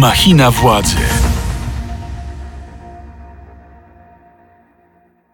Machina władzy.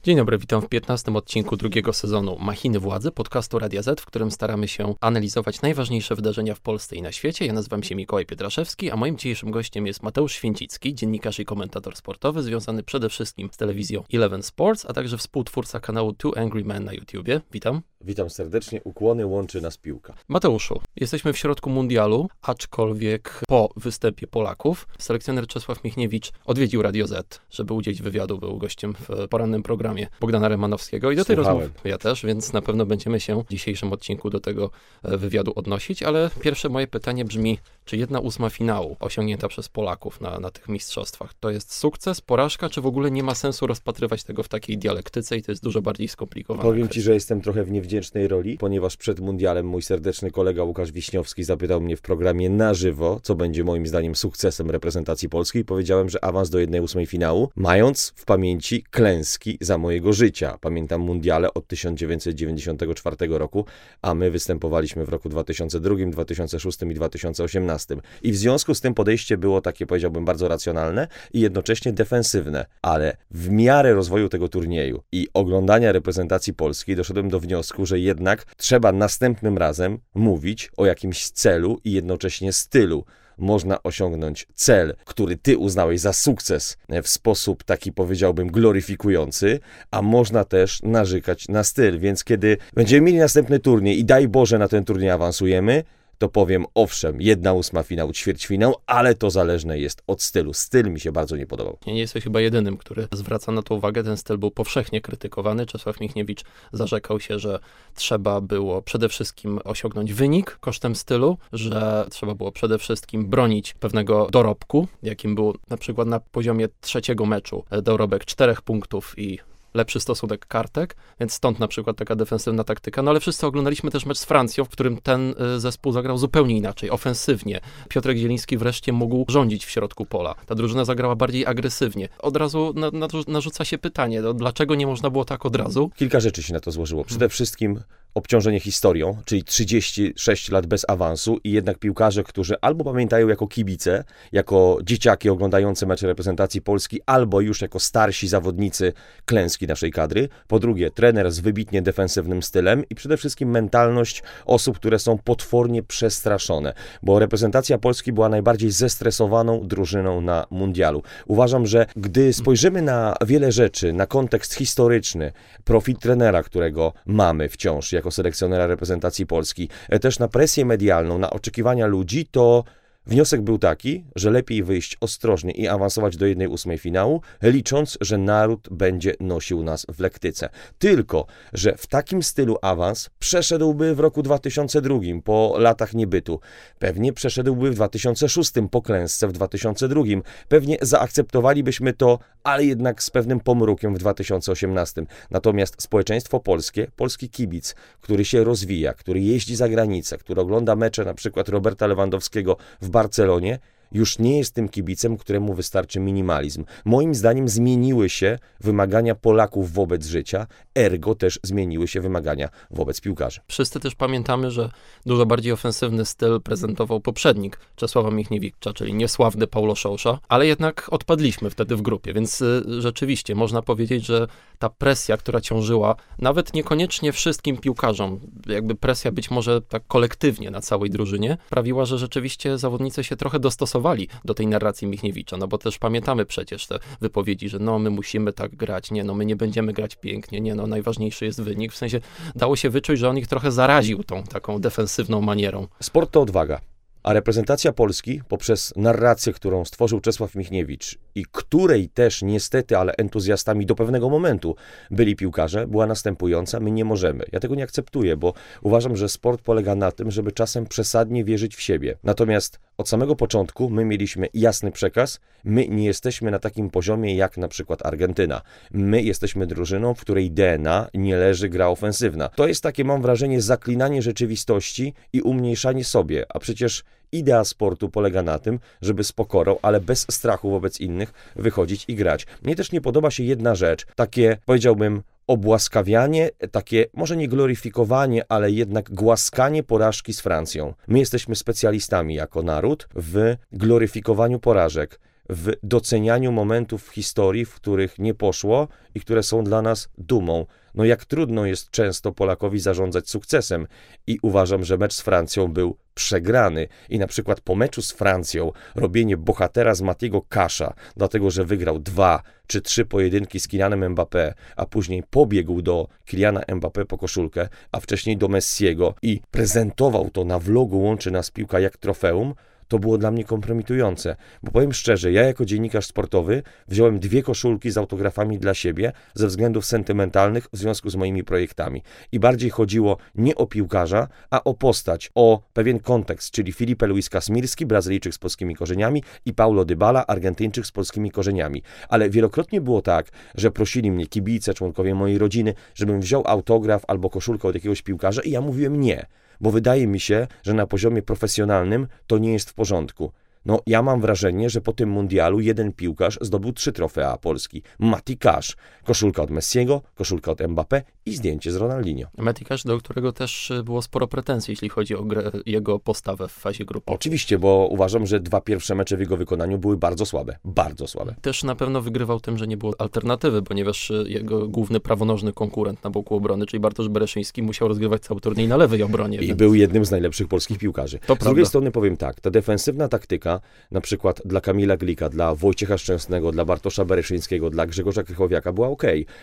Dzień dobry, witam w 15 odcinku drugiego sezonu Machiny Władzy, podcastu Radia Z, w którym staramy się analizować najważniejsze wydarzenia w Polsce i na świecie. Ja nazywam się Mikołaj Pietraszewski, a moim dzisiejszym gościem jest Mateusz Święcicki, dziennikarz i komentator sportowy, związany przede wszystkim z telewizją Eleven Sports, a także współtwórca kanału Two Angry Men na YouTubie. Witam. Witam serdecznie, ukłony łączy nas piłka. Mateuszu, jesteśmy w środku mundialu, aczkolwiek po występie Polaków selekcjoner Czesław Michniewicz odwiedził Radio Z, żeby udzielić wywiadu, był gościem w porannym programie Bogdana Remanowskiego i do tej Słuchałem. rozmowy ja też, więc na pewno będziemy się w dzisiejszym odcinku do tego e, wywiadu odnosić, ale pierwsze moje pytanie brzmi, czy jedna ósma finału osiągnięta przez Polaków na, na tych mistrzostwach to jest sukces, porażka, czy w ogóle nie ma sensu rozpatrywać tego w takiej dialektyce i to jest dużo bardziej skomplikowane? Powiem Ci, że jestem trochę w niewdzięcznej roli, ponieważ przed mundialem mój serdeczny kolega Łukasz Wiśniowski zapytał mnie w programie na żywo, co będzie moim zdaniem sukcesem reprezentacji polskiej. Powiedziałem, że awans do 1-8 finału, mając w pamięci klęski za mojego życia. Pamiętam mundiale od 1994 roku, a my występowaliśmy w roku 2002, 2006 i 2018. I w związku z tym podejście było takie, powiedziałbym, bardzo racjonalne i jednocześnie defensywne. Ale w miarę rozwoju tego turnieju i oglądania reprezentacji polskiej doszedłem do wniosku, że jednak trzeba następnym razem mówić o jakimś celu i jednocześnie stylu można osiągnąć cel, który ty uznałeś za sukces e, w sposób taki powiedziałbym gloryfikujący, a można też narzekać na styl. Więc kiedy będziemy mieli następny turniej i daj Boże na ten turniej awansujemy, to powiem owszem, jedna ósma finał, ćwierćfinał, ale to zależne jest od stylu. Styl mi się bardzo nie podobał. Nie jesteś chyba jedynym, który zwraca na to uwagę. Ten styl był powszechnie krytykowany. Czesław Michniewicz zarzekał się, że trzeba było przede wszystkim osiągnąć wynik kosztem stylu, że trzeba było przede wszystkim bronić pewnego dorobku, jakim był na przykład na poziomie trzeciego meczu e, dorobek czterech punktów i lepszy stosunek kartek, więc stąd na przykład taka defensywna taktyka. No ale wszyscy oglądaliśmy też mecz z Francją, w którym ten y, zespół zagrał zupełnie inaczej, ofensywnie. Piotrek Zieliński wreszcie mógł rządzić w środku pola. Ta drużyna zagrała bardziej agresywnie. Od razu na, na, narzuca się pytanie, no, dlaczego nie można było tak od razu? Kilka rzeczy się na to złożyło. Przede wszystkim obciążenie historią, czyli 36 lat bez awansu i jednak piłkarze, którzy albo pamiętają jako kibice, jako dzieciaki oglądające mecze reprezentacji Polski, albo już jako starsi zawodnicy klęski naszej kadry. Po drugie, trener z wybitnie defensywnym stylem i przede wszystkim mentalność osób, które są potwornie przestraszone, bo reprezentacja Polski była najbardziej zestresowaną drużyną na mundialu. Uważam, że gdy spojrzymy na wiele rzeczy, na kontekst historyczny, profil trenera, którego mamy wciąż jako selekcjonera reprezentacji Polski, e, też na presję medialną, na oczekiwania ludzi, to Wniosek był taki, że lepiej wyjść ostrożnie i awansować do 1-8 finału, licząc, że naród będzie nosił nas w lektyce. Tylko, że w takim stylu awans przeszedłby w roku 2002, po latach niebytu. Pewnie przeszedłby w 2006, po klęsce w 2002. Pewnie zaakceptowalibyśmy to, ale jednak z pewnym pomrukiem w 2018. Natomiast społeczeństwo polskie, polski kibic, który się rozwija, który jeździ za granicę, który ogląda mecze na przykład Roberta Lewandowskiego w Barcelonie, już nie jest tym kibicem, któremu wystarczy minimalizm. Moim zdaniem zmieniły się wymagania Polaków wobec życia, ergo też zmieniły się wymagania wobec piłkarzy. Wszyscy też pamiętamy, że dużo bardziej ofensywny styl prezentował poprzednik Czesława Michniewicza, czyli niesławny Paulo Szosza, ale jednak odpadliśmy wtedy w grupie, więc y, rzeczywiście można powiedzieć, że ta presja, która ciążyła nawet niekoniecznie wszystkim piłkarzom, jakby presja być może tak kolektywnie na całej drużynie, sprawiła, że rzeczywiście zawodnicy się trochę dostosowali do tej narracji Michniewicza, no bo też pamiętamy przecież te wypowiedzi, że no my musimy tak grać, nie no my nie będziemy grać pięknie, nie no najważniejszy jest wynik, w sensie dało się wyczuć, że on ich trochę zaraził tą taką defensywną manierą. Sport to odwaga. A reprezentacja Polski poprzez narrację, którą stworzył Czesław Michniewicz i której też niestety, ale entuzjastami do pewnego momentu byli piłkarze, była następująca: my nie możemy. Ja tego nie akceptuję, bo uważam, że sport polega na tym, żeby czasem przesadnie wierzyć w siebie. Natomiast od samego początku my mieliśmy jasny przekaz: my nie jesteśmy na takim poziomie jak na przykład Argentyna. My jesteśmy drużyną, w której DNA nie leży gra ofensywna. To jest takie, mam wrażenie, zaklinanie rzeczywistości i umniejszanie sobie, a przecież idea sportu polega na tym, żeby z pokorą, ale bez strachu wobec innych wychodzić i grać. Mnie też nie podoba się jedna rzecz, takie powiedziałbym obłaskawianie, takie może nie gloryfikowanie, ale jednak głaskanie porażki z Francją. My jesteśmy specjalistami jako naród w gloryfikowaniu porażek, w docenianiu momentów w historii, w których nie poszło i które są dla nas dumą. No jak trudno jest często Polakowi zarządzać sukcesem i uważam, że mecz z Francją był przegrany i na przykład po meczu z Francją robienie bohatera z Matiego Kasza, dlatego że wygrał dwa czy trzy pojedynki z Kylianem Mbappé, a później pobiegł do Kyliana Mbappé po koszulkę, a wcześniej do Messiego i prezentował to na vlogu Łączy Nas Piłka jak trofeum, to było dla mnie kompromitujące. Bo powiem szczerze, ja jako dziennikarz sportowy wziąłem dwie koszulki z autografami dla siebie ze względów sentymentalnych w związku z moimi projektami. I bardziej chodziło nie o piłkarza, a o postać, o pewien kontekst, czyli Filipe Luis Kasmirski, Brazylijczyk z polskimi korzeniami i Paulo Dybala, Argentyńczyk z polskimi korzeniami. Ale wielokrotnie było tak, że prosili mnie kibice, członkowie mojej rodziny, żebym wziął autograf albo koszulkę od jakiegoś piłkarza i ja mówiłem nie bo wydaje mi się, że na poziomie profesjonalnym to nie jest w porządku. No, ja mam wrażenie, że po tym mundialu jeden piłkarz zdobył trzy trofea Polski. Mati Cash, koszulka od Messiego, koszulka od Mbappé i zdjęcie z Ronaldinho. Mati Cash, do którego też y, było sporo pretensji, jeśli chodzi o grę, jego postawę w fazie grupy. Oczywiście, bo uważam, że dwa pierwsze mecze w jego wykonaniu były bardzo słabe. Bardzo słabe. Też na pewno wygrywał tym, że nie było alternatywy, ponieważ y, jego główny prawonożny konkurent na boku obrony, czyli Bartosz Bereszyński, musiał rozgrywać cały turniej na lewej obronie. I więc... był jednym z najlepszych polskich piłkarzy. To z prawda. drugiej strony powiem tak, ta defensywna taktyka na przykład dla Kamila Glika, dla Wojciecha Szczęsnego, dla Bartosza Bereszyńskiego, dla Grzegorza Krychowiaka była ok,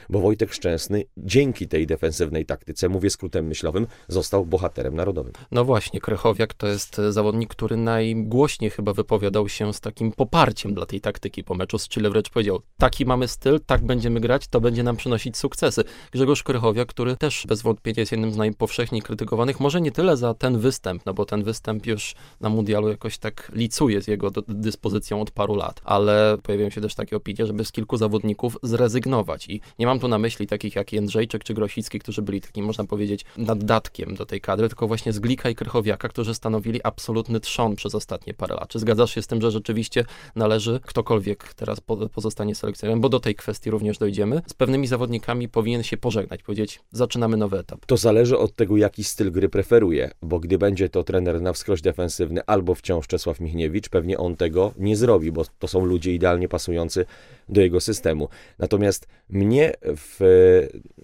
bo Wojtek Szczęsny dzięki tej defensywnej taktyce, mówię skrótem myślowym, został bohaterem narodowym. No właśnie, Krychowiak to jest zawodnik, który najgłośniej chyba wypowiadał się z takim poparciem dla tej taktyki po meczu z Chile, wręcz powiedział, taki mamy styl, tak będziemy grać, to będzie nam przynosić sukcesy. Grzegorz Krychowiak, który też bez wątpienia jest jednym z najpowszechniej krytykowanych, może nie tyle za ten występ, no bo ten występ już na mundialu jakoś tak licuje z jego dyspozycją od paru lat, ale pojawiają się też takie opinie, żeby z kilku zawodników zrezygnować i nie mam tu na myśli takich jak Jędrzejczyk czy Grosicki, którzy byli takim, można powiedzieć, naddatkiem do tej kadry, tylko właśnie z Glika i Krychowiaka, którzy stanowili absolutny trzon przez ostatnie parę lat. Czy zgadzasz się z tym, że rzeczywiście należy, ktokolwiek teraz po, pozostanie selekcjonerem, bo do tej kwestii również dojdziemy, z pewnymi zawodnikami powinien się pożegnać, powiedzieć, zaczynamy nowy etap. To zależy od tego, jaki styl gry preferuje, bo gdy będzie to trener na wskroś defensywny albo wciąż Czesław Michniewicz, pewnie on tego nie zrobi, bo to są ludzie idealnie pasujący do jego systemu. Natomiast mnie w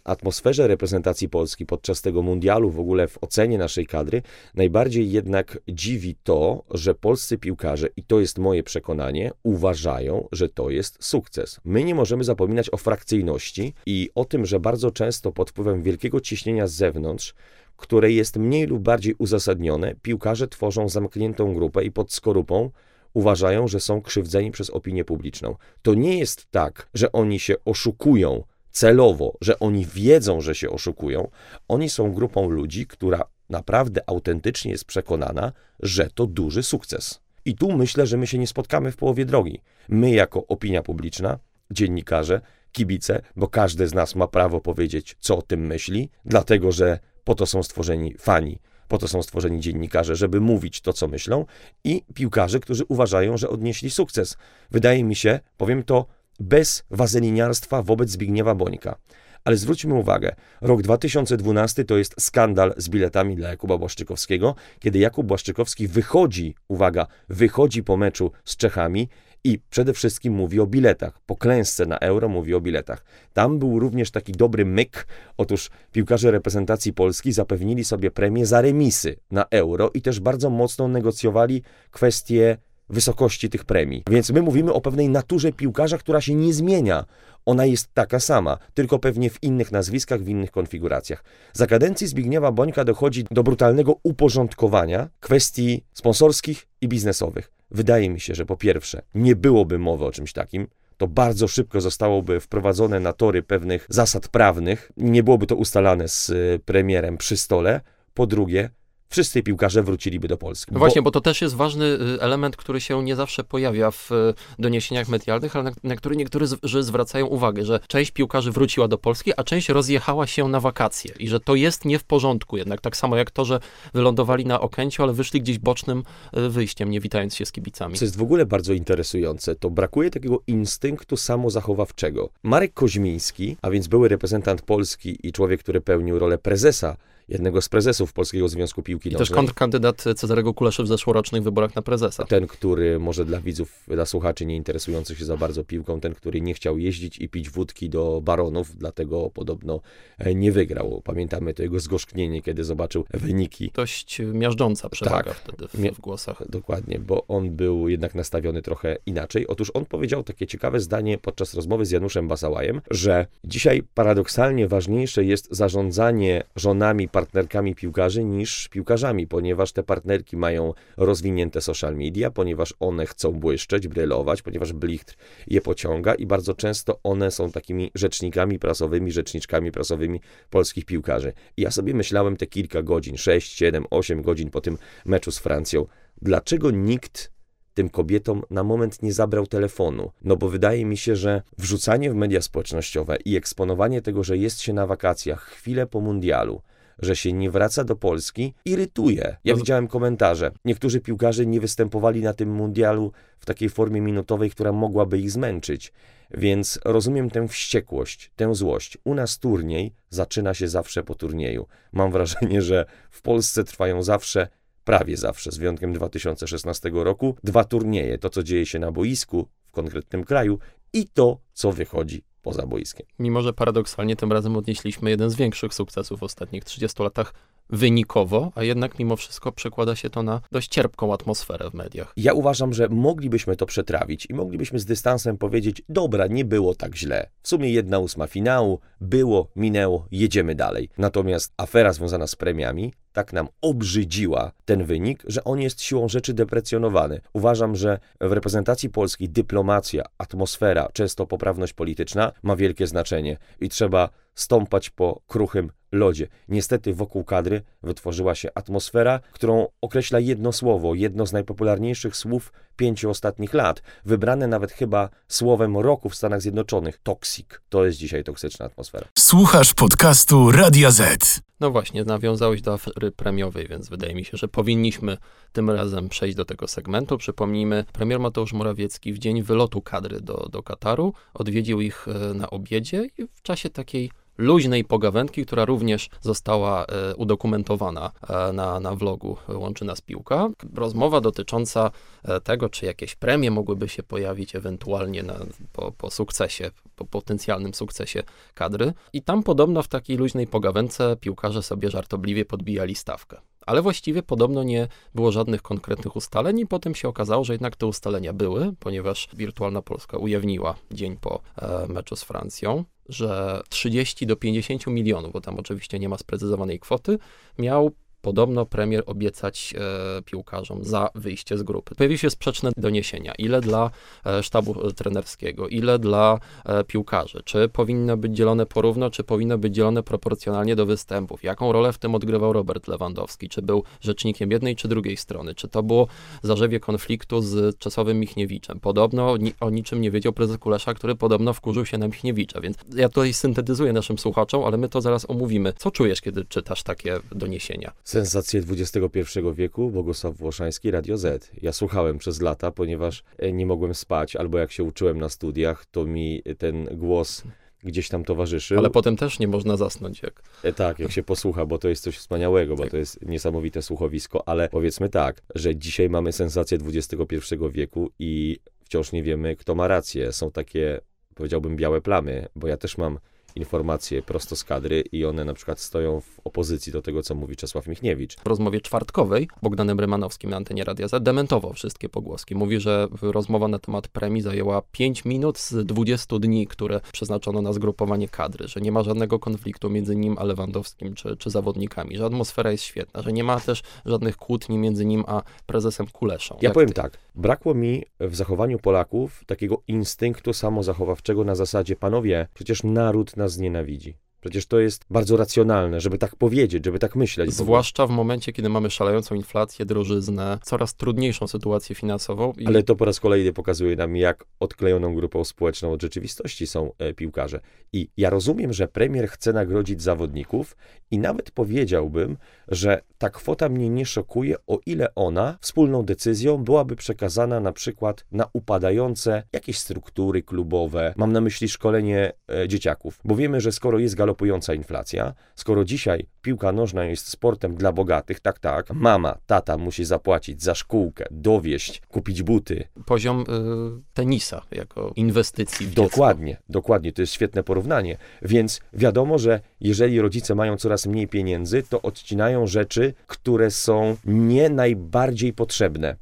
atmosferze reprezentacji Polski podczas tego mundialu, w ogóle w ocenie naszej kadry, najbardziej jednak dziwi to, że polscy piłkarze, i to jest moje przekonanie, uważają, że to jest sukces. My nie możemy zapominać o frakcyjności i o tym, że bardzo często pod wpływem wielkiego ciśnienia z zewnątrz, które jest mniej lub bardziej uzasadnione, piłkarze tworzą zamkniętą grupę i pod skorupą uważają, że są krzywdzeni przez opinię publiczną. To nie jest tak, że oni się oszukują celowo, że oni wiedzą, że się oszukują. Oni są grupą ludzi, która naprawdę autentycznie jest przekonana, że to duży sukces. I tu myślę, że my się nie spotkamy w połowie drogi. My, jako opinia publiczna, dziennikarze, kibice, bo każdy z nas ma prawo powiedzieć, co o tym myśli, dlatego że po to są stworzeni fani, po to są stworzeni dziennikarze, żeby mówić to, co myślą, i piłkarze, którzy uważają, że odnieśli sukces. Wydaje mi się, powiem to bez wazeliniarstwa wobec Zbigniewa Bońka. Ale zwróćmy uwagę, rok 2012 to jest skandal z biletami dla Jakuba Błaszczykowskiego, kiedy Jakub Błaszczykowski wychodzi, uwaga, wychodzi po meczu z Czechami i przede wszystkim mówi o biletach. Po klęsce na euro mówi o biletach. Tam był również taki dobry myk. Otóż piłkarze reprezentacji Polski zapewnili sobie premię za remisy na euro i też bardzo mocno negocjowali kwestie wysokości tych premii. Więc my mówimy o pewnej naturze piłkarza, która się nie zmienia. Ona jest taka sama, tylko pewnie w innych nazwiskach, w innych konfiguracjach. Za kadencji Zbigniewa Bońka dochodzi do brutalnego uporządkowania kwestii sponsorskich i biznesowych. Wydaje mi się, że po pierwsze, nie byłoby mowy o czymś takim, to bardzo szybko zostałoby wprowadzone na tory pewnych zasad prawnych, nie byłoby to ustalane z premierem przy stole. Po drugie, wszyscy piłkarze wróciliby do Polski. No właśnie, bo to też jest ważny y, element, który się nie zawsze pojawia w y, doniesieniach medialnych, ale na, na który niektórzy zwracają uwagę, że część piłkarzy wróciła do Polski, a część rozjechała się na wakacje i że to jest nie w porządku jednak, tak samo jak to, że wylądowali na Okęciu, ale wyszli gdzieś bocznym y, wyjściem, nie witając się z kibicami. Co jest w ogóle bardzo interesujące, to brakuje takiego instynktu samozachowawczego. Marek Koźmiński, a więc były reprezentant Polski i człowiek, który pełnił rolę prezesa jednego z prezesów Polskiego Związku Piłki I też kontrkandydat Cezarego Kuleszy w zeszłorocznych wyborach na prezesa. Ten, który może dla widzów, dla słuchaczy nie interesujących się za bardzo piłką, ten, który nie chciał jeździć i pić wódki do baronów, dlatego podobno e, nie wygrał. Pamiętamy to jego zgorzknienie, kiedy zobaczył wyniki. Dość miażdżąca przewaga tak, wtedy w, w głosach. Dokładnie, bo on był jednak nastawiony trochę inaczej. Otóż on powiedział takie ciekawe zdanie podczas rozmowy z Januszem Basałajem, że dzisiaj paradoksalnie ważniejsze jest zarządzanie żonami partnerkami piłkarzy niż piłkarzami, ponieważ te partnerki mają rozwinięte social media, ponieważ one chcą błyszczeć, brylować, ponieważ blichtr je pociąga i bardzo często one są takimi rzecznikami prasowymi, rzeczniczkami prasowymi polskich piłkarzy. I ja sobie myślałem te kilka godzin, 6, 7, 8 godzin po tym meczu z Francją, dlaczego nikt tym kobietom na moment nie zabrał telefonu. No bo wydaje mi się, że wrzucanie w media społecznościowe i eksponowanie tego, że jest się na wakacjach chwilę po mundialu, że się nie wraca do Polski, irytuje. Ja no. widziałem komentarze. Niektórzy piłkarze nie występowali na tym mundialu w takiej formie minutowej, która mogłaby ich zmęczyć. Więc rozumiem tę wściekłość, tę złość. U nas turniej zaczyna się zawsze po turnieju. Mam wrażenie, że w Polsce trwają zawsze prawie zawsze, z wyjątkiem 2016 roku, dwa turnieje. To, co dzieje się na boisku w konkretnym kraju i to, co wychodzi poza boiskiem. Mimo, że paradoksalnie tym razem odnieśliśmy jeden z większych sukcesów w ostatnich 30 latach wynikowo, a jednak mimo wszystko przekłada się to na dość cierpką atmosferę w mediach. Ja uważam, że moglibyśmy to przetrawić i moglibyśmy z dystansem powiedzieć, dobra, nie było tak źle. W sumie jedna ósma finału, było, minęło, jedziemy dalej. Natomiast afera związana z premiami tak nam obrzydziła ten wynik, że on jest siłą rzeczy deprecjonowany. Uważam, że w reprezentacji polskiej dyplomacja, atmosfera, często poprawność polityczna ma wielkie znaczenie i trzeba stąpać po kruchym lodzie. Niestety wokół kadry wytworzyła się atmosfera, którą określa jedno słowo, jedno z najpopularniejszych słów pięciu ostatnich lat, wybrane nawet chyba słowem roku w Stanach Zjednoczonych. Toksik. To jest dzisiaj toksyczna atmosfera. Słuchasz podcastu Radia Z. No właśnie, nawiązałeś do afery premiowej, więc wydaje mi się, że powinniśmy tym razem przejść do tego segmentu. Przypomnijmy, premier Mateusz Morawiecki w dzień wylotu kadry do, do Kataru odwiedził ich e, na obiedzie i w czasie takiej luźnej pogawędki, która również została e, udokumentowana e, na, na vlogu Łączy Nas Piłka. Rozmowa dotycząca e, tego, czy jakieś premie mogłyby się pojawić ewentualnie na, po, po sukcesie, po potencjalnym sukcesie kadry. I tam podobno w takiej luźnej pogawędce piłkarze sobie żartobliwie podbijali stawkę ale właściwie podobno nie było żadnych konkretnych ustaleń i potem się okazało, że jednak te ustalenia były, ponieważ Wirtualna Polska ujawniła dzień po e, meczu z Francją, że 30 do 50 milionów, bo tam oczywiście nie ma sprecyzowanej kwoty, miał podobno premier obiecać e, piłkarzom za wyjście z grupy. Pojawiły się sprzeczne doniesienia, ile dla e, sztabu trenerskiego, ile dla e, piłkarzy, czy powinno być dzielone porówno, czy powinno być dzielone proporcjonalnie do występów, jaką rolę w tym odgrywał Robert Lewandowski, czy był rzecznikiem jednej czy drugiej strony, czy to było zarzewie konfliktu z Czesowym Michniewiczem. Podobno ni o niczym nie wiedział prezes Kulesza, który podobno wkurzył się na Michniewicza, więc ja tutaj syntetyzuję naszym słuchaczom, ale my to zaraz omówimy. Co czujesz, kiedy czytasz takie doniesienia? Sensacje XXI wieku, Bogusław Włoszański, Radio Z. Ja słuchałem przez lata, ponieważ e, nie mogłem spać, albo jak się uczyłem na studiach, to mi ten głos gdzieś tam towarzyszył. Ale potem też nie można zasnąć. Jak... E, tak, jak się posłucha, bo to jest coś wspaniałego, bo tak. to jest niesamowite słuchowisko, ale powiedzmy tak, że dzisiaj mamy sensację XXI wieku i wciąż nie wiemy, kto ma rację. Są takie, powiedziałbym, białe plamy, bo ja też mam informacje prosto z kadry i one na przykład stoją w opozycji do tego, co mówi Czesław Michniewicz. W rozmowie czwartkowej Bogdanem Rymanowskim na antenie Radia Z dementował wszystkie pogłoski. Mówi, że rozmowa na temat premii zajęła 5 minut z 20 dni, które przeznaczono na zgrupowanie kadry, że nie ma żadnego konfliktu między nim a Lewandowskim czy, czy zawodnikami, że atmosfera jest świetna, że nie ma też żadnych kłótni między nim a prezesem Kuleszą. Ja Jak powiem ty? tak, brakło mi w zachowaniu Polaków takiego instynktu samozachowawczego na zasadzie, panowie, przecież naród nas nienawidzi. Przecież to jest bardzo racjonalne, żeby tak powiedzieć, żeby tak myśleć. Zwłaszcza w momencie, kiedy mamy szalejącą inflację, drożyznę, coraz trudniejszą sytuację finansową. I... Ale to po raz kolejny pokazuje nam, jak odklejoną grupą społeczną od rzeczywistości są e, piłkarze. I ja rozumiem, że premier chce nagrodzić zawodników i nawet powiedziałbym, że ta kwota mnie nie szokuje, o ile ona wspólną decyzją byłaby przekazana na przykład na upadające jakieś struktury klubowe. Mam na myśli szkolenie e, dzieciaków, bo wiemy, że skoro jest galopująca inflacja, skoro dzisiaj piłka nożna jest sportem dla bogatych, tak, tak, mama, tata musi zapłacić za szkółkę, dowieść, kupić buty. Poziom y, tenisa jako inwestycji w Dokładnie, dziecko. dokładnie, to jest świetne porównanie. Więc wiadomo, że jeżeli rodzice mają coraz mniej pieniędzy, to odcinają rzeczy, które są nie najbardziej potrzebne.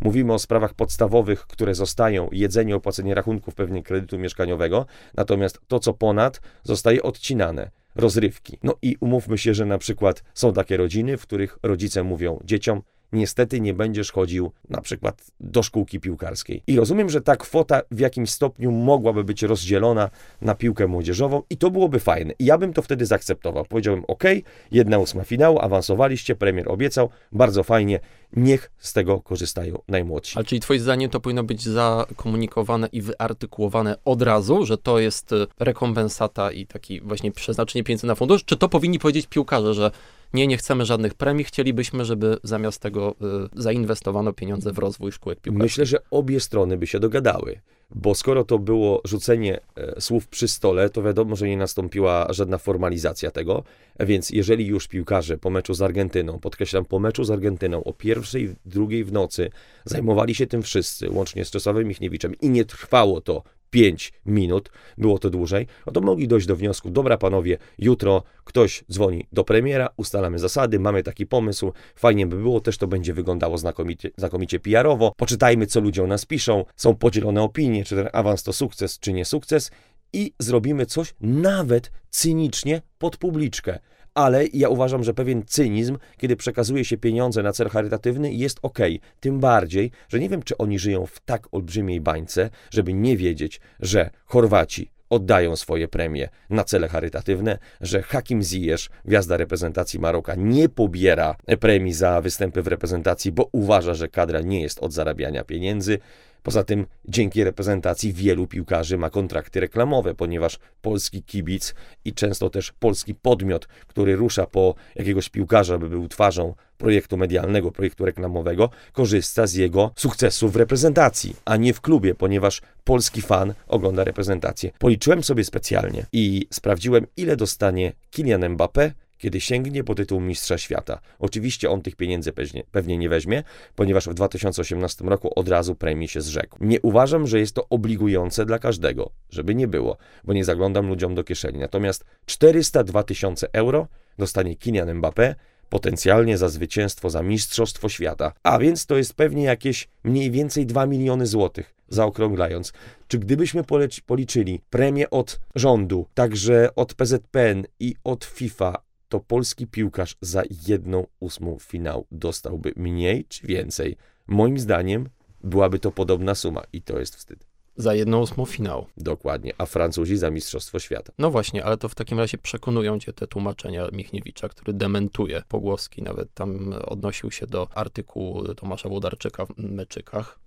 Mówimy o sprawach podstawowych, które zostają, jedzenie, opłacenie rachunków, pewnie kredytu mieszkaniowego, natomiast to, co ponad, zostaje odcinane. Rozrywki. No i umówmy się, że na przykład są takie rodziny, w których rodzice mówią dzieciom, niestety nie będziesz chodził na przykład do szkółki piłkarskiej. I rozumiem, że ta kwota w jakimś stopniu mogłaby być rozdzielona na piłkę młodzieżową i to byłoby fajne. I ja bym to wtedy zaakceptował. Powiedziałbym, ok, jedna ósma finału, awansowaliście, premier obiecał, bardzo fajnie, niech z tego korzystają najmłodsi. Ale czyli twoim zdaniem to powinno być zakomunikowane i wyartykułowane od razu, że to jest rekompensata i taki właśnie przeznaczenie pieniędzy na fundusz? Czy to powinni powiedzieć piłkarze, że nie, nie chcemy żadnych premii, chcielibyśmy, żeby zamiast tego y, zainwestowano pieniądze w rozwój szkółek piłkarskich. Myślę, że obie strony by się dogadały, bo skoro to było rzucenie e, słów przy stole, to wiadomo, że nie nastąpiła żadna formalizacja tego, więc jeżeli już piłkarze po meczu z Argentyną, podkreślam, po meczu z Argentyną o pierwszej, drugiej w nocy zajmowali się tym wszyscy, łącznie z Czesławem Michniewiczem i nie trwało to 5 minut, było to dłużej, no to mogli dojść do wniosku, dobra panowie, jutro ktoś dzwoni do premiera, ustalamy zasady, mamy taki pomysł, fajnie by było, też to będzie wyglądało znakomicie, znakomicie PR-owo, poczytajmy, co ludzie o nas piszą, są podzielone opinie, czy ten awans to sukces, czy nie sukces i zrobimy coś nawet cynicznie pod publiczkę ale ja uważam, że pewien cynizm, kiedy przekazuje się pieniądze na cel charytatywny, jest ok. Tym bardziej, że nie wiem, czy oni żyją w tak olbrzymiej bańce, żeby nie wiedzieć, że Chorwaci oddają swoje premie na cele charytatywne, że Hakim Ziyech, gwiazda reprezentacji Maroka, nie pobiera premii za występy w reprezentacji, bo uważa, że kadra nie jest od zarabiania pieniędzy, Poza tym dzięki reprezentacji wielu piłkarzy ma kontrakty reklamowe, ponieważ polski kibic i często też polski podmiot, który rusza po jakiegoś piłkarza, by był twarzą projektu medialnego, projektu reklamowego, korzysta z jego sukcesu w reprezentacji, a nie w klubie, ponieważ polski fan ogląda reprezentację. Policzyłem sobie specjalnie i sprawdziłem, ile dostanie Kylian Mbappé kiedy sięgnie po tytuł Mistrza Świata. Oczywiście on tych pieniędzy pewnie, nie weźmie, ponieważ w 2018 roku od razu premii się zrzekł. Nie uważam, że jest to obligujące dla każdego, żeby nie było, bo nie zaglądam ludziom do kieszeni. Natomiast 402 tysiące euro dostanie Kylian Mbappé, potencjalnie za zwycięstwo za Mistrzostwo Świata. A więc to jest pewnie jakieś mniej więcej 2 miliony złotych, zaokrąglając. Czy gdybyśmy policzyli premię od rządu, także od PZPN i od FIFA, to polski piłkarz za jedną ósmą finał dostałby mniej czy więcej. Moim zdaniem byłaby to podobna suma i to jest wstyd. Za jedną ósmą finał. Dokładnie, a Francuzi za Mistrzostwo Świata. No właśnie, ale to w takim razie przekonują cię te tłumaczenia Michniewicza, który dementuje pogłoski, nawet tam odnosił się do artykułu Tomasza Włodarczyka w Meczykach,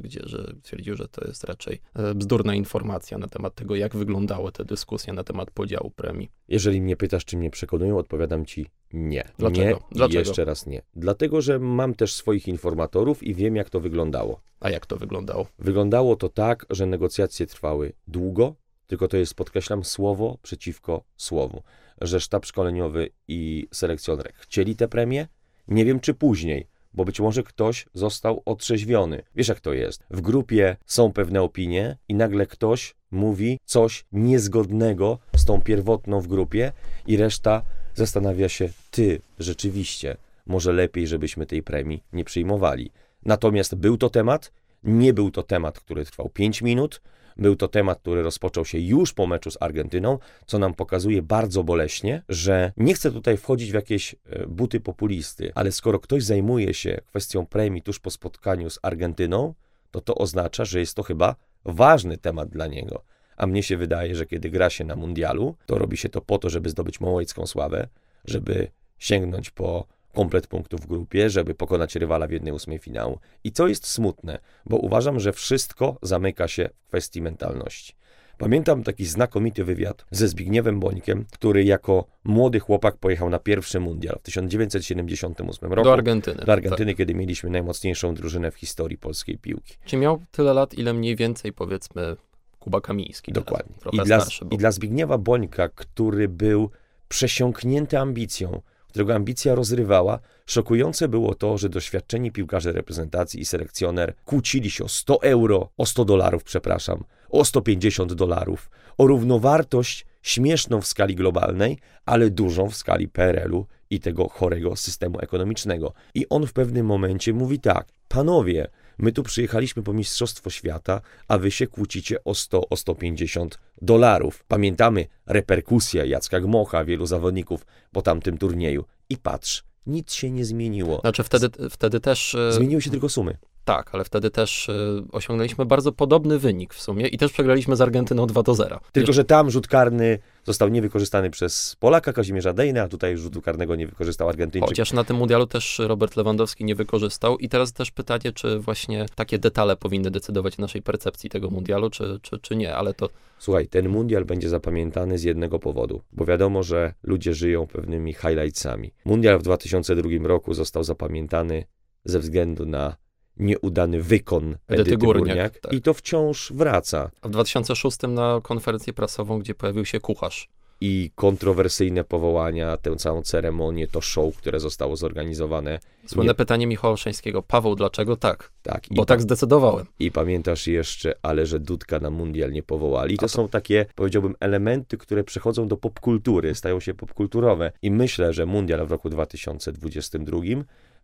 gdzie że twierdził, że to jest raczej e, bzdurna informacja na temat tego, jak wyglądały te dyskusje na temat podziału premii. Jeżeli mnie pytasz, czy mnie przekonują, odpowiadam ci nie. Dlaczego? Nie Dlaczego? jeszcze raz nie. Dlatego, że mam też swoich informatorów i wiem, jak to wyglądało. A jak to wyglądało? Wyglądało to tak, że negocjacje trwały długo, tylko to jest, podkreślam, słowo przeciwko słowu, że sztab szkoleniowy i selekcjoner chcieli te premie. Nie wiem, czy później, bo być może ktoś został otrzeźwiony. Wiesz, jak to jest? W grupie są pewne opinie i nagle ktoś mówi coś niezgodnego z tą pierwotną w grupie i reszta zastanawia się, ty, rzeczywiście, może lepiej, żebyśmy tej premii nie przyjmowali. Natomiast był to temat, nie był to temat, który trwał 5 minut, był to temat, który rozpoczął się już po meczu z Argentyną, co nam pokazuje bardzo boleśnie, że nie chcę tutaj wchodzić w jakieś e, buty populisty, ale skoro ktoś zajmuje się kwestią premii tuż po spotkaniu z Argentyną, to to oznacza, że jest to chyba ważny temat dla niego. A mnie się wydaje, że kiedy gra się na mundialu, to robi się to po to, żeby zdobyć małołecką sławę, żeby sięgnąć po komplet punktów w grupie, żeby pokonać rywala w jednej ósmej finału. I co jest smutne, bo uważam, że wszystko zamyka się w kwestii mentalności. Pamiętam taki znakomity wywiad ze Zbigniewem Bońkiem, który jako młody chłopak pojechał na pierwszy mundial w 1978 roku. Do Argentyny. Do Argentyny, kiedy mieliśmy najmocniejszą drużynę w historii polskiej piłki. Tak. Czy miał tyle lat, ile mniej więcej powiedzmy Kuba Kamiński. Dokładnie. I dla. I dla Zbigniewa Bońka, który był przesiąknięty ambicją, którego ambicja rozrywała, szokujące było to, że doświadczeni piłkarze reprezentacji i selekcjoner kłócili się o 100 euro, o 100 dolarów, przepraszam, o 150 dolarów, o równowartość śmieszną w skali globalnej, ale dużą w skali PRL-u i tego chorego systemu ekonomicznego. I on w pewnym momencie mówi tak, panowie, my tu przyjechaliśmy po Mistrzostwo Świata, a wy się kłócicie o 100, o 150 dolarów. Pamiętamy reperkusję Jacka Gmocha, wielu zawodników po tamtym turnieju. I patrz, nic się nie zmieniło. Znaczy wtedy, wtedy też... e, Zmieniły się tylko sumy. Tak, ale wtedy też e, osiągnęliśmy bardzo podobny wynik w sumie i też przegraliśmy z Argentyną 2 do 0. Tylko, że tam rzut karny został niewykorzystany przez Polaka Kazimierza Dejna, a tutaj rzutu karnego nie wykorzystał Argentyńczyk. Chociaż na tym mundialu też Robert Lewandowski nie wykorzystał i teraz też pytanie, czy właśnie takie detale powinny decydować o naszej percepcji tego mundialu, czy, czy, czy nie, ale to Słuchaj, ten mundial będzie zapamiętany z jednego powodu, bo wiadomo, że ludzie żyją pewnymi highlightsami. Mundial w 2002 roku został zapamiętany ze względu na nieudany wykon Edyty Edyty Górniak, Górniak tak. i to wciąż wraca. a w 2006 na konferencję prasową, gdzie pojawił się kucharz. I kontrowersyjne powołania, tę całą ceremonię, to show, które zostało zorganizowane. Słynne Nie- pytanie Michała Olszańskiego. Paweł, dlaczego tak? Tak, Bo tak zdecydowałem. I pamiętasz jeszcze, ale że Dudka na mundial nie powołali. To są takie, powiedziałbym, elementy, które przechodzą do popkultury, stają się popkulturowe. I myślę, że mundial w roku 2022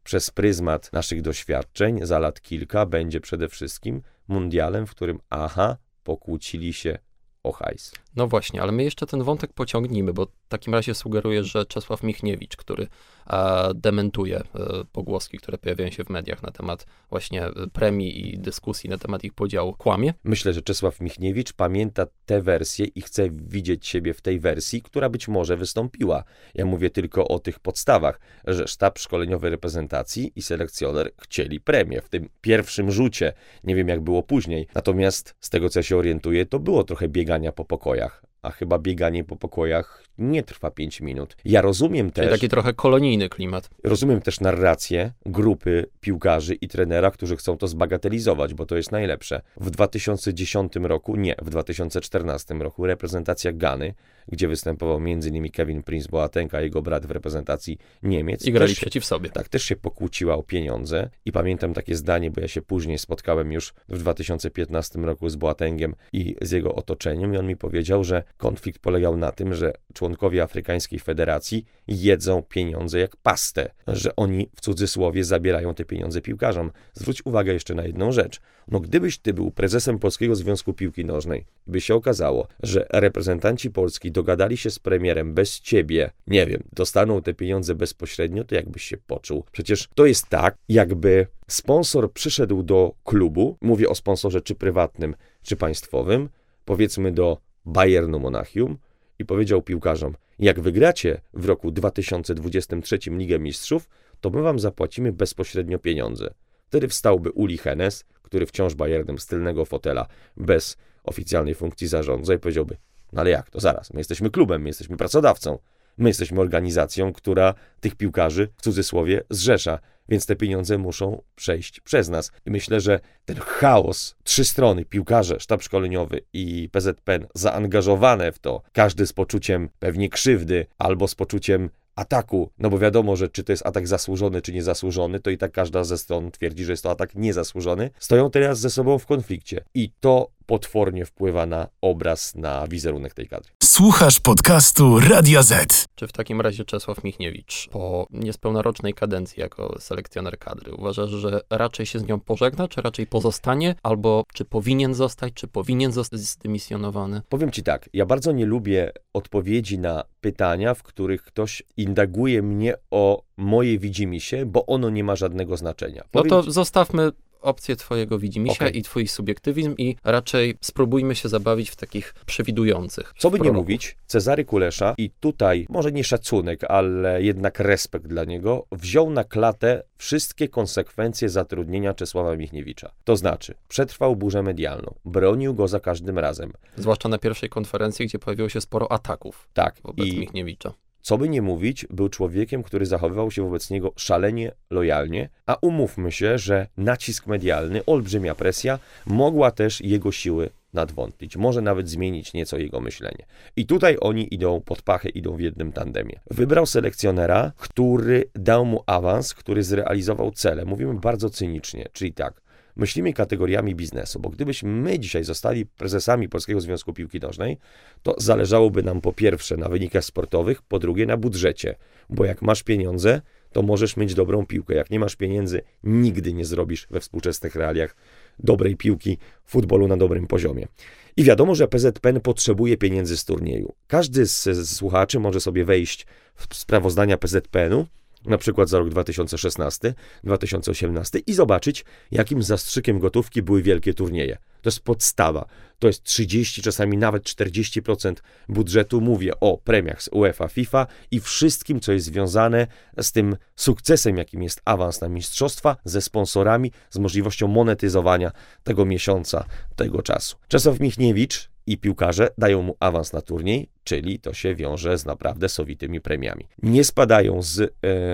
przez pryzmat naszych doświadczeń za lat kilka będzie przede wszystkim mundialem, w którym aha, pokłócili się o hajs. No właśnie, ale my jeszcze ten wątek pociągnijmy, bo w takim razie sugeruję, że Czesław Michniewicz, który e, dementuje e, pogłoski, które pojawiają się w mediach na temat właśnie e, premii i dyskusji na temat ich podziału, kłamie. Myślę, że Czesław Michniewicz pamięta tę wersję i chce widzieć siebie w tej wersji, która być może wystąpiła. Ja mówię tylko o tych podstawach, że sztab szkoleniowy reprezentacji i selekcjoner chcieli premię w tym pierwszym rzucie. Nie wiem, jak było później. Natomiast z tego, co ja się orientuję, to było trochę biegania po pokojach. A chyba bieganie po pokojach nie trwa 5 minut. Ja rozumiem Czyli też. taki trochę kolonijny klimat. Rozumiem też narrację grupy piłkarzy i trenera, którzy chcą to zbagatelizować, bo to jest najlepsze. W 2010 roku, nie, w 2014 roku reprezentacja Gany, gdzie występował m.in. Kevin Prince Boateng, a jego brat w reprezentacji Niemiec. I grali przeciw sobie. tak, też się pokłóciła o pieniądze i pamiętam takie zdanie, bo ja się później spotkałem już w 2015 roku z Boatengiem i z jego otoczeniem i on mi powiedział, że konflikt polegał na tym, że członkowie Afrykańskiej Federacji jedzą pieniądze jak pastę, że oni w cudzysłowie zabierają te pieniądze piłkarzom. Zwróć uwagę jeszcze na jedną rzecz. No gdybyś ty był prezesem Polskiego Związku Piłki Nożnej by się okazało, że reprezentanci Polski dogadali się z premierem bez ciebie, nie wiem, dostaną te pieniądze bezpośrednio, to jakbyś się poczuł. Przecież to jest tak, jakby sponsor przyszedł do klubu, mówię o sponsorze czy prywatnym, czy państwowym, powiedzmy do Bayernu Monachium i powiedział piłkarzom, jak wygracie w roku 2023 Ligę Mistrzów, to my wam zapłacimy bezpośrednio pieniądze. Wtedy wstałby Uli Hennes, który wciąż Bayernem z tylnego fotela, bez oficjalnej funkcji zarządza i powiedziałby, no ale jak, to zaraz, my jesteśmy klubem, my jesteśmy pracodawcą, my jesteśmy organizacją, która tych piłkarzy, w cudzysłowie, zrzesza, więc te pieniądze muszą przejść przez nas. I myślę, że ten chaos, trzy strony, piłkarze, sztab szkoleniowy i PZPN zaangażowane w to, każdy z poczuciem pewnie krzywdy albo z poczuciem ataku, no bo wiadomo, że czy to jest atak zasłużony, czy niezasłużony, to i tak każda ze stron twierdzi, że jest to atak niezasłużony, stoją teraz ze sobą w konflikcie. I to potwornie wpływa na obraz, na wizerunek tej kadry. Słuchasz podcastu Radia Z. Czy w takim razie Czesław Michniewicz po niespełna rocznej kadencji jako selekcjoner kadry uważasz, że raczej się z nią pożegna, czy raczej pozostanie, albo czy powinien zostać, czy powinien zostać zdymisjonowany? Powiem ci tak, ja bardzo nie lubię odpowiedzi na pytania, w których ktoś indaguje mnie o moje widzimisię, bo ono nie ma żadnego znaczenia. No Powiem to ci- zostawmy opcję twojego widzimisię Okej. i twój subiektywizm i raczej spróbujmy się zabawić w takich przewidujących. Co by nie mówić, Cezary Kulesza i tutaj może nie szacunek, ale jednak respekt dla niego, wziął na klatę wszystkie konsekwencje zatrudnienia Czesława Michniewicza. To znaczy, przetrwał burzę medialną, bronił go za każdym razem. Zwłaszcza na pierwszej konferencji, gdzie pojawiło się sporo ataków Tak, wobec i Michniewicza. Co by nie mówić, był człowiekiem, który zachowywał się wobec niego szalenie lojalnie, a umówmy się, że nacisk medialny, olbrzymia presja mogła też jego siły nadwątlić, może nawet zmienić nieco jego myślenie. I tutaj oni idą pod pachę, idą w jednym tandemie. Wybrał selekcjonera, który dał mu awans, który zrealizował cele. Mówimy bardzo cynicznie, czyli tak, myślimy kategoriami biznesu, bo gdybyśmy my dzisiaj zostali prezesami Polskiego Związku Piłki Nożnej, to zależałoby nam po pierwsze na wynikach sportowych, po drugie na budżecie, bo jak masz pieniądze, to możesz mieć dobrą piłkę. Jak nie masz pieniędzy, nigdy nie zrobisz we współczesnych realiach dobrej piłki, futbolu na dobrym poziomie. I wiadomo, że PZPN potrzebuje pieniędzy z turnieju. Każdy z, z słuchaczy może sobie wejść w sprawozdania PZPN-u, na przykład za rok 2016, 2018 i zobaczyć, jakim zastrzykiem gotówki były wielkie turnieje. To jest podstawa. To jest 30, czasami nawet 40% budżetu. Mówię o premiach z UEFA, FIFA i wszystkim, co jest związane z tym sukcesem, jakim jest awans na mistrzostwa, ze sponsorami, z możliwością monetyzowania tego miesiąca, tego czasu. Czesław Michniewicz i piłkarze dają mu awans na turniej, czyli to się wiąże z naprawdę sowitymi premiami. Nie spadają z e,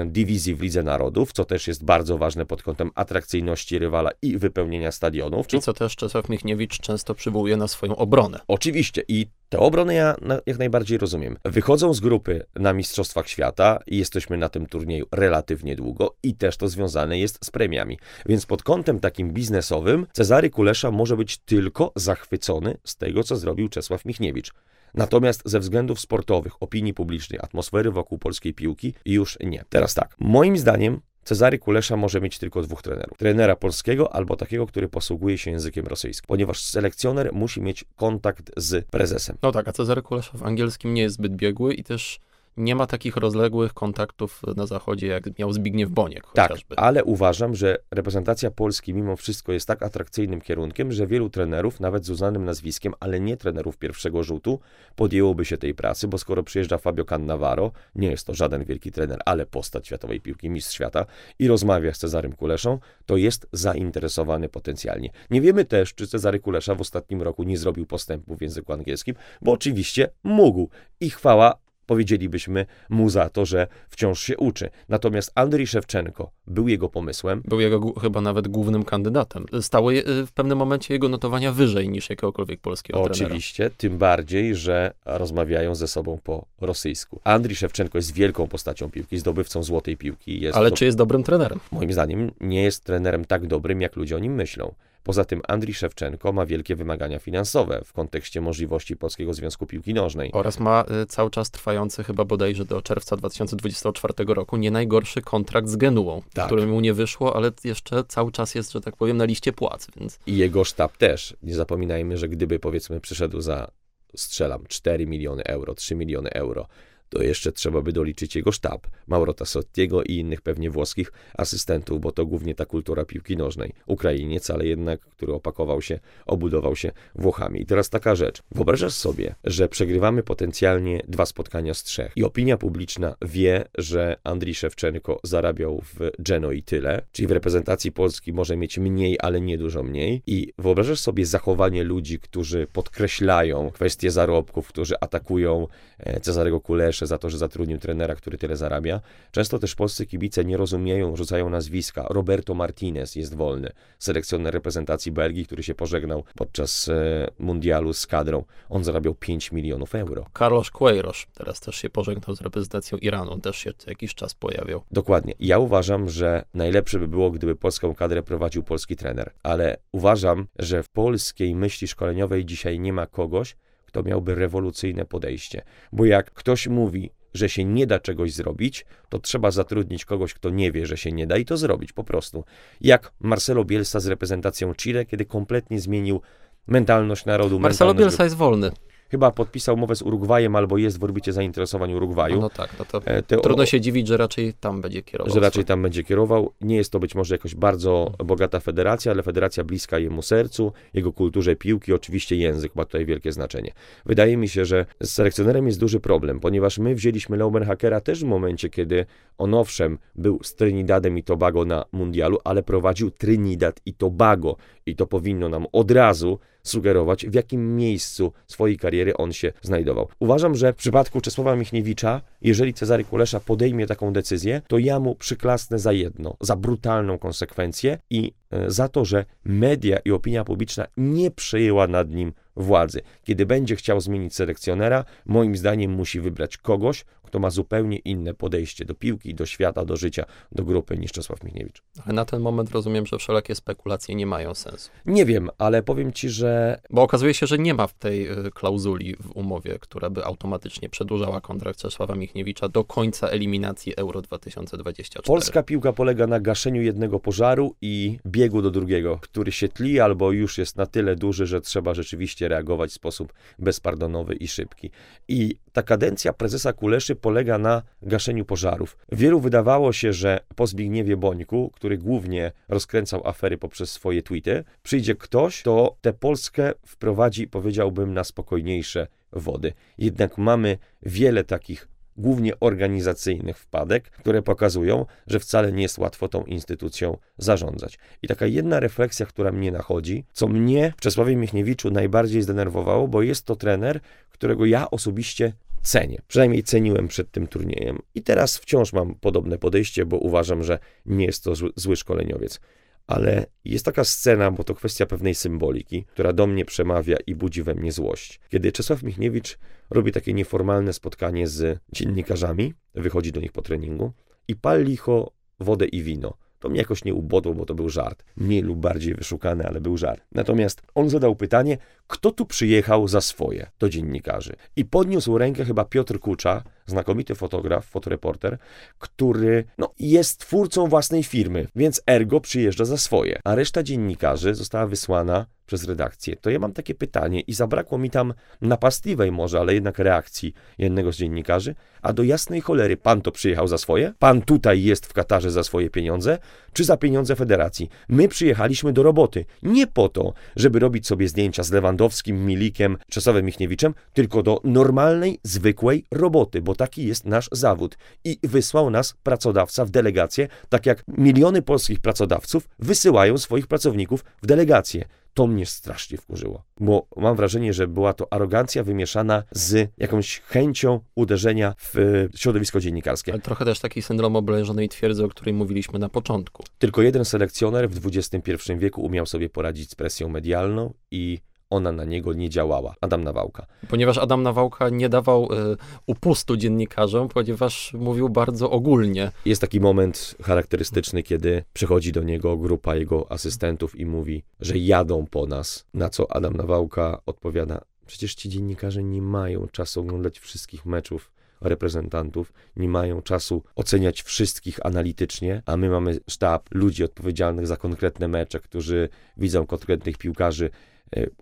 dywizji w Lidze Narodów, co też jest bardzo ważne pod kątem atrakcyjności rywala i wypełnienia stadionów. I co też Czesław Michniewicz często przywołuje na swoją obronę. Oczywiście i tę obronę ja jak najbardziej rozumiem. Wychodzą z grupy na Mistrzostwach Świata i jesteśmy na tym turnieju relatywnie długo i też to związane jest z premiami. Więc pod kątem takim biznesowym Cezary Kulesza może być tylko zachwycony z tego, co zrobił Czesław Michniewicz. Natomiast ze względów sportowych, opinii publicznej, atmosfery wokół polskiej piłki już nie. Teraz tak, moim zdaniem Cezary Kulesza może mieć tylko dwóch trenerów. Trenera polskiego albo takiego, który posługuje się językiem rosyjskim, ponieważ selekcjoner musi mieć kontakt z prezesem. No tak, a Cezary Kulesza w angielskim nie jest zbyt biegły i też nie ma takich rozległych kontaktów na zachodzie, jak miał Zbigniew Boniek Tak, chociażby. ale uważam, że reprezentacja Polski mimo wszystko jest tak atrakcyjnym kierunkiem, że wielu trenerów, nawet z uznanym nazwiskiem, ale nie trenerów pierwszego rzutu, podjęłoby się tej pracy, bo skoro przyjeżdża Fabio Cannavaro, nie jest to żaden wielki trener, ale postać światowej piłki, mistrz świata, i rozmawia z Cezarym Kuleszą, to jest zainteresowany potencjalnie. Nie wiemy też, czy Cezary Kulesza w ostatnim roku nie zrobił postępu w języku angielskim, bo oczywiście mógł i chwała powiedzielibyśmy mu za to, że wciąż się uczy. Natomiast Andrii Szewczenko był jego pomysłem. Był jego chyba nawet głównym kandydatem. Stały je- w pewnym momencie jego notowania wyżej niż jakiegokolwiek polskiego trenera. Oczywiście, tym bardziej, że rozmawiają ze sobą po rosyjsku. Andrii Szewczenko jest wielką postacią piłki, zdobywcą złotej piłki. Ale to, czy jest dobrym trenerem? moim zdaniem nie jest trenerem tak dobrym, jak ludzie o nim myślą. Poza tym Andrii Szewczenko ma wielkie wymagania finansowe w kontekście możliwości Polskiego Związku Piłki Nożnej. Oraz ma y, cały czas trwający chyba bodajże do czerwca 2024 roku nie najgorszy kontrakt z Genuą, Tak. który mu nie wyszło, ale jeszcze cały czas jest, że tak powiem, na liście płac, więc I jego sztab też. Nie zapominajmy, że gdyby powiedzmy przyszedł za, strzelam, 4 miliony euro, 3 miliony euro, to jeszcze trzeba by doliczyć jego sztab, Mauro Tassottiego i innych pewnie włoskich asystentów, bo to głównie ta kultura piłki nożnej. Ukrainiec, ale jednak, który opakował się, obudował się Włochami. I teraz taka rzecz. Wyobrażasz sobie, że przegrywamy potencjalnie dwa spotkania z trzech i opinia publiczna wie, że Andrii Szewczenko zarabiał w Genoi tyle, czyli w reprezentacji Polski może mieć mniej, ale nie dużo mniej. I wyobrażasz sobie zachowanie ludzi, którzy podkreślają kwestie zarobków, którzy atakują e, Cezarego Kuleszę za to, że zatrudnił trenera, który tyle zarabia. Często też polscy kibice nie rozumieją, rzucają nazwiska. Roberto Martinez jest wolny, selekcjoner reprezentacji Belgii, który się pożegnał podczas e, mundialu z kadrą. On zarabiał 5 milionów euro. Carlos Queiroz teraz też się pożegnał z reprezentacją Iranu, on też się jakiś czas pojawiał. Dokładnie. Ja uważam, że najlepsze by było, gdyby polską kadrę prowadził polski trener, ale uważam, że w polskiej myśli szkoleniowej dzisiaj nie ma kogoś, kto miałby rewolucyjne podejście. Bo jak ktoś mówi, że się nie da czegoś zrobić, to trzeba zatrudnić kogoś, kto nie wie, że się nie da i to zrobić po prostu. Jak Marcelo Bielsa z reprezentacją Chile, kiedy kompletnie zmienił mentalność narodu. Marcelo mentalność Bielsa jest wolny. Chyba podpisał umowę z Urugwajem albo jest w orbicie zainteresowań Urugwaju. No tak, no to E, te- trudno się dziwić, że raczej tam będzie kierował. że raczej tam będzie kierował. Nie jest to być może jakoś bardzo bogata federacja, ale federacja bliska jemu sercu, jego kulturze piłki, oczywiście język ma tutaj wielkie znaczenie. Wydaje mi się, że z selekcjonerem jest duży problem, ponieważ my wzięliśmy Laubenhackera też w momencie, kiedy on owszem był z Trinidadem i Tobago na mundialu, ale prowadził Trinidad i Tobago i to powinno nam od razu sugerować, w jakim miejscu swojej kariery on się znajdował. Uważam, że w przypadku Czesława Michniewicza, jeżeli Cezary Kulesza podejmie taką decyzję, to ja mu przyklasnę za jedno, za brutalną konsekwencję i e, za to, że media i opinia publiczna nie przejęła nad nim władzy. Kiedy będzie chciał zmienić selekcjonera, moim zdaniem musi wybrać kogoś, kto ma zupełnie inne podejście do piłki, do świata, do życia, do grupy niż Czesław Michniewicz. Ale na ten moment rozumiem, że wszelakie spekulacje nie mają sensu. Nie wiem, ale powiem ci, że Bo okazuje się, że nie ma w tej y, klauzuli w umowie, która by automatycznie przedłużała kontrakt Czesława Michniewicza do końca eliminacji Euro 2024. Polska piłka polega na gaszeniu jednego pożaru i biegu do drugiego, który się tli albo już jest na tyle duży, że trzeba rzeczywiście reagować w sposób bezpardonowy i szybki. I ta kadencja prezesa Kuleszy polega na gaszeniu pożarów. Wielu wydawało się, że po Zbigniewie Bońku, który głównie rozkręcał afery poprzez swoje tweety, przyjdzie ktoś, kto tę Polskę wprowadzi, powiedziałbym, na spokojniejsze wody. Jednak mamy wiele takich głównie organizacyjnych wpadek, które pokazują, że wcale nie jest łatwo tą instytucją zarządzać. I taka jedna refleksja, która mnie nachodzi, co mnie w Czesławie Michniewiczu najbardziej zdenerwowało, bo jest to trener, którego ja osobiście cenię. Przynajmniej ceniłem przed tym turniejem. I teraz wciąż mam podobne podejście, bo uważam, że nie jest to zły, zły szkoleniowiec. Ale jest taka scena, bo to kwestia pewnej symboliki, która do mnie przemawia i budzi we mnie złość. Kiedy Czesław Michniewicz robi takie nieformalne spotkanie z dziennikarzami, wychodzi do nich po treningu i pal licho wodę i wino. To mnie jakoś nie ubodło, bo to był żart. Mniej lub bardziej wyszukany, ale był żart. Natomiast on zadał pytanie, kto tu przyjechał za swoje do dziennikarzy. I podniósł rękę chyba Piotr Kucza, znakomity fotograf, fotoreporter, który no, jest twórcą własnej firmy, więc ergo przyjeżdża za swoje. A reszta dziennikarzy została wysłana przez redakcję. To ja mam takie pytanie i zabrakło mi tam napastliwej może, ale jednak reakcji jednego z dziennikarzy. A do jasnej cholery, pan to przyjechał za swoje? Pan tutaj jest w Katarze za swoje pieniądze? Czy za pieniądze federacji? My przyjechaliśmy do roboty. Nie po to, żeby robić sobie zdjęcia z Lewandowskim, Milikiem, Czesławem Michniewiczem, tylko do normalnej, zwykłej roboty, bo taki jest nasz zawód. I wysłał nas pracodawca w delegację, tak jak miliony polskich pracodawców wysyłają swoich pracowników w delegację. To mnie strasznie wkurzyło, bo mam wrażenie, że była to arogancja wymieszana z jakąś chęcią uderzenia w e, środowisko dziennikarskie. Ale trochę też taki syndrom oblężonej twierdzy, o której mówiliśmy na początku. Tylko jeden selekcjoner w XXI wieku umiał sobie poradzić z presją medialną i ona na niego nie działała. Adam Nawałka. Ponieważ Adam Nawałka nie dawał y, upustu dziennikarzom, ponieważ mówił bardzo ogólnie. Jest taki moment charakterystyczny, kiedy przychodzi do niego grupa jego asystentów i mówi, że jadą po nas. Na co Adam Nawałka odpowiada: Przecież ci dziennikarze nie mają czasu oglądać wszystkich meczów reprezentantów, nie mają czasu oceniać wszystkich analitycznie, a my mamy sztab ludzi odpowiedzialnych za konkretne mecze, którzy widzą konkretnych piłkarzy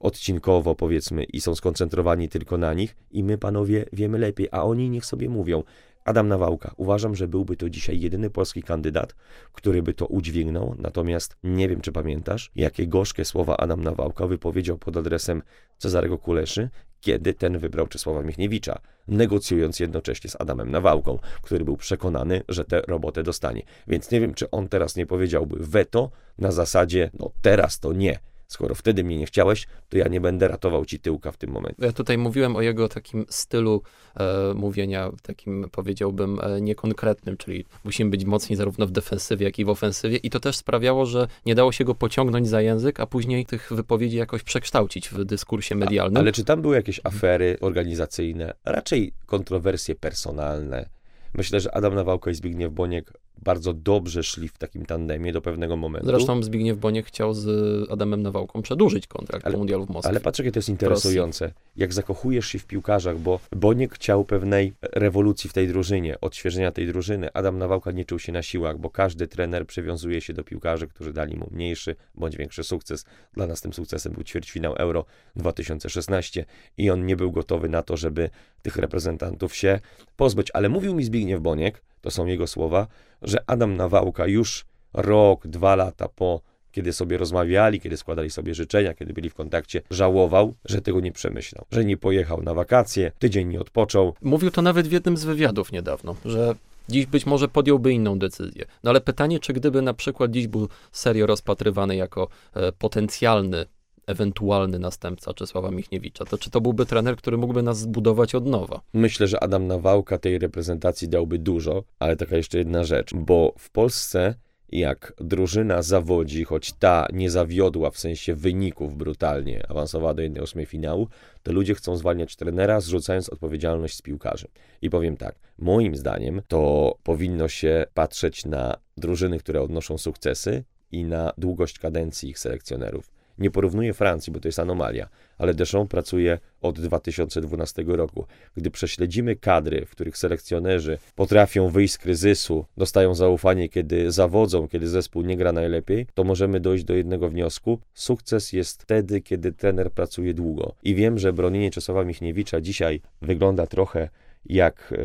odcinkowo powiedzmy i są skoncentrowani tylko na nich i my panowie wiemy lepiej, a oni niech sobie mówią. Adam Nawałka. Uważam, że byłby to dzisiaj jedyny polski kandydat, który by to udźwignął, natomiast nie wiem, czy pamiętasz, jakie gorzkie słowa Adam Nawałka wypowiedział pod adresem Cezarego Kuleszy, kiedy ten wybrał Czesława Michniewicza, negocjując jednocześnie z Adamem Nawałką, który był przekonany, że tę robotę dostanie. Więc nie wiem, czy on teraz nie powiedziałby weto na zasadzie, no teraz to nie. Skoro wtedy mnie nie chciałeś, to ja nie będę ratował ci tyłka w tym momencie. Ja tutaj mówiłem o jego takim stylu e, mówienia, takim powiedziałbym e, niekonkretnym, czyli musimy być mocni zarówno w defensywie, jak i w ofensywie i to też sprawiało, że nie dało się go pociągnąć za język, a później tych wypowiedzi jakoś przekształcić w dyskursie medialnym. Ale czy tam były jakieś afery organizacyjne, raczej kontrowersje personalne? Myślę, że Adam Nawałka i Zbigniew Boniek bardzo dobrze szli w takim tandemie do pewnego momentu. Zresztą Zbigniew Boniek chciał z Adamem Nawałką przedłużyć kontrakt Ale- po mundialu w Moskwie. Ale patrz, jakie to jest interesujące. Jak zakochujesz się w piłkarzach, bo Boniek chciał pewnej rewolucji w tej drużynie, odświeżenia tej drużyny. Adam Nawałka nie czuł się na siłach, bo każdy trener przywiązuje się do piłkarzy, którzy dali mu mniejszy bądź większy sukces. Dla nas tym sukcesem był ćwierćfinał Euro 2016 i on nie był gotowy na to, żeby tych reprezentantów się pozbyć. Ale mówił mi Zbigniew Boniek, to są jego słowa, że Adam Nawałka już rok, dwa lata po kiedy sobie rozmawiali, kiedy składali sobie życzenia, kiedy byli w kontakcie, żałował, że tego nie przemyślał, że nie pojechał na wakacje, tydzień nie odpoczął. Mówił to nawet w jednym z wywiadów niedawno, że dziś być może podjąłby inną decyzję. No ale pytanie, czy gdyby na przykład dziś był serio rozpatrywany jako e, potencjalny, ewentualny następca Czesława Michniewicza, to czy to byłby trener, który mógłby nas zbudować od nowa? Myślę, że Adam Nawałka tej reprezentacji dałby dużo, ale taka jeszcze jedna rzecz, bo w Polsce jak drużyna zawodzi, choć ta nie zawiodła w sensie wyników brutalnie, awansowała do 1-8 finału, to ludzie chcą zwalniać trenera, zrzucając odpowiedzialność z piłkarzy. I powiem tak, moim zdaniem to powinno się patrzeć na drużyny, które odnoszą sukcesy i na długość kadencji ich selekcjonerów. Nie porównuję Francji, bo to jest anomalia, ale Deschamps pracuje od 2012 roku. Gdy prześledzimy kadry, w których selekcjonerzy potrafią wyjść z kryzysu, dostają zaufanie, kiedy zawodzą, kiedy zespół nie gra najlepiej, to możemy dojść do jednego wniosku. Sukces jest wtedy, kiedy trener pracuje długo. I wiem, że bronienie Czesława Michniewicza dzisiaj wygląda trochę jak e,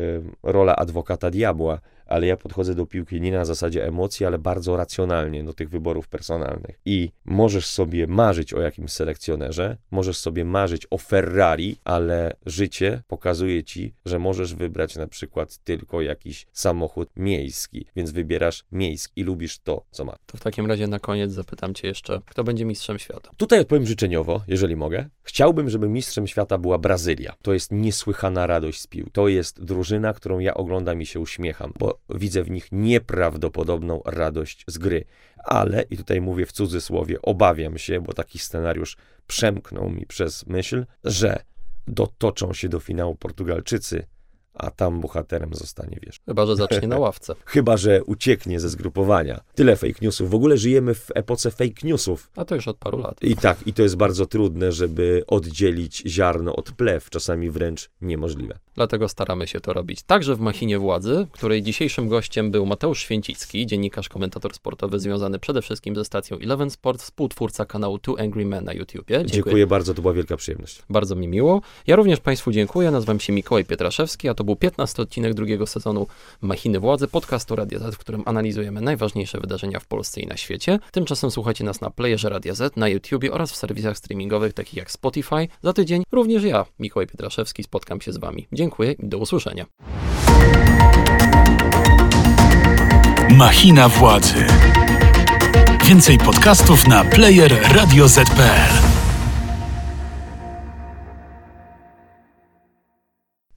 rola adwokata diabła, ale ja podchodzę do piłki nie na zasadzie emocji, ale bardzo racjonalnie do tych wyborów personalnych. I możesz sobie marzyć o jakimś selekcjonerze, możesz sobie marzyć o Ferrari, ale życie pokazuje ci, że możesz wybrać na przykład tylko jakiś samochód miejski, więc wybierasz miejski i lubisz to, co ma. To w takim razie na koniec zapytam cię jeszcze, kto będzie mistrzem świata? Tutaj odpowiem życzeniowo, jeżeli mogę. Chciałbym, żeby mistrzem świata była Brazylia. To jest niesłychana radość z pił. To jest drużyna, którą ja oglądam i się uśmiecham, bo widzę w nich nieprawdopodobną radość z gry. Ale, i tutaj mówię w cudzysłowie, obawiam się, bo taki scenariusz przemknął mi przez myśl, że dotoczą się do finału Portugalczycy, a tam bohaterem zostanie, wiesz, Chyba, że zacznie na ławce. chyba że ucieknie ze zgrupowania. Tyle fake newsów. W ogóle żyjemy w epoce fake newsów. A to już od paru lat. I tak, i to jest bardzo trudne, żeby oddzielić ziarno od plew, czasami wręcz niemożliwe. Dlatego staramy się to robić także w Machinie Władzy, której dzisiejszym gościem był Mateusz Święcicki, dziennikarz, komentator sportowy związany przede wszystkim ze stacją Eleven Sport, współtwórca kanału Two Angry Men na YouTubie. Dziękuję. Dziękuję bardzo, to była wielka przyjemność. Bardzo mi miło. Ja również Państwu dziękuję. Nazywam się Mikołaj Pietraszewski, a to był 15 odcinek drugiego sezonu Machiny Władzy, podcastu Radia Z, w którym analizujemy najważniejsze wydarzenia w Polsce i na świecie. Tymczasem słuchajcie nas na playerze Radia Z, na YouTubie oraz w serwisach streamingowych takich jak Spotify. Za tydzień również ja, Mikołaj Pietraszewski, spotkam się z Wami. Dziękuję i do usłyszenia. Machina władzy. Więcej podcastów na player radioz.pl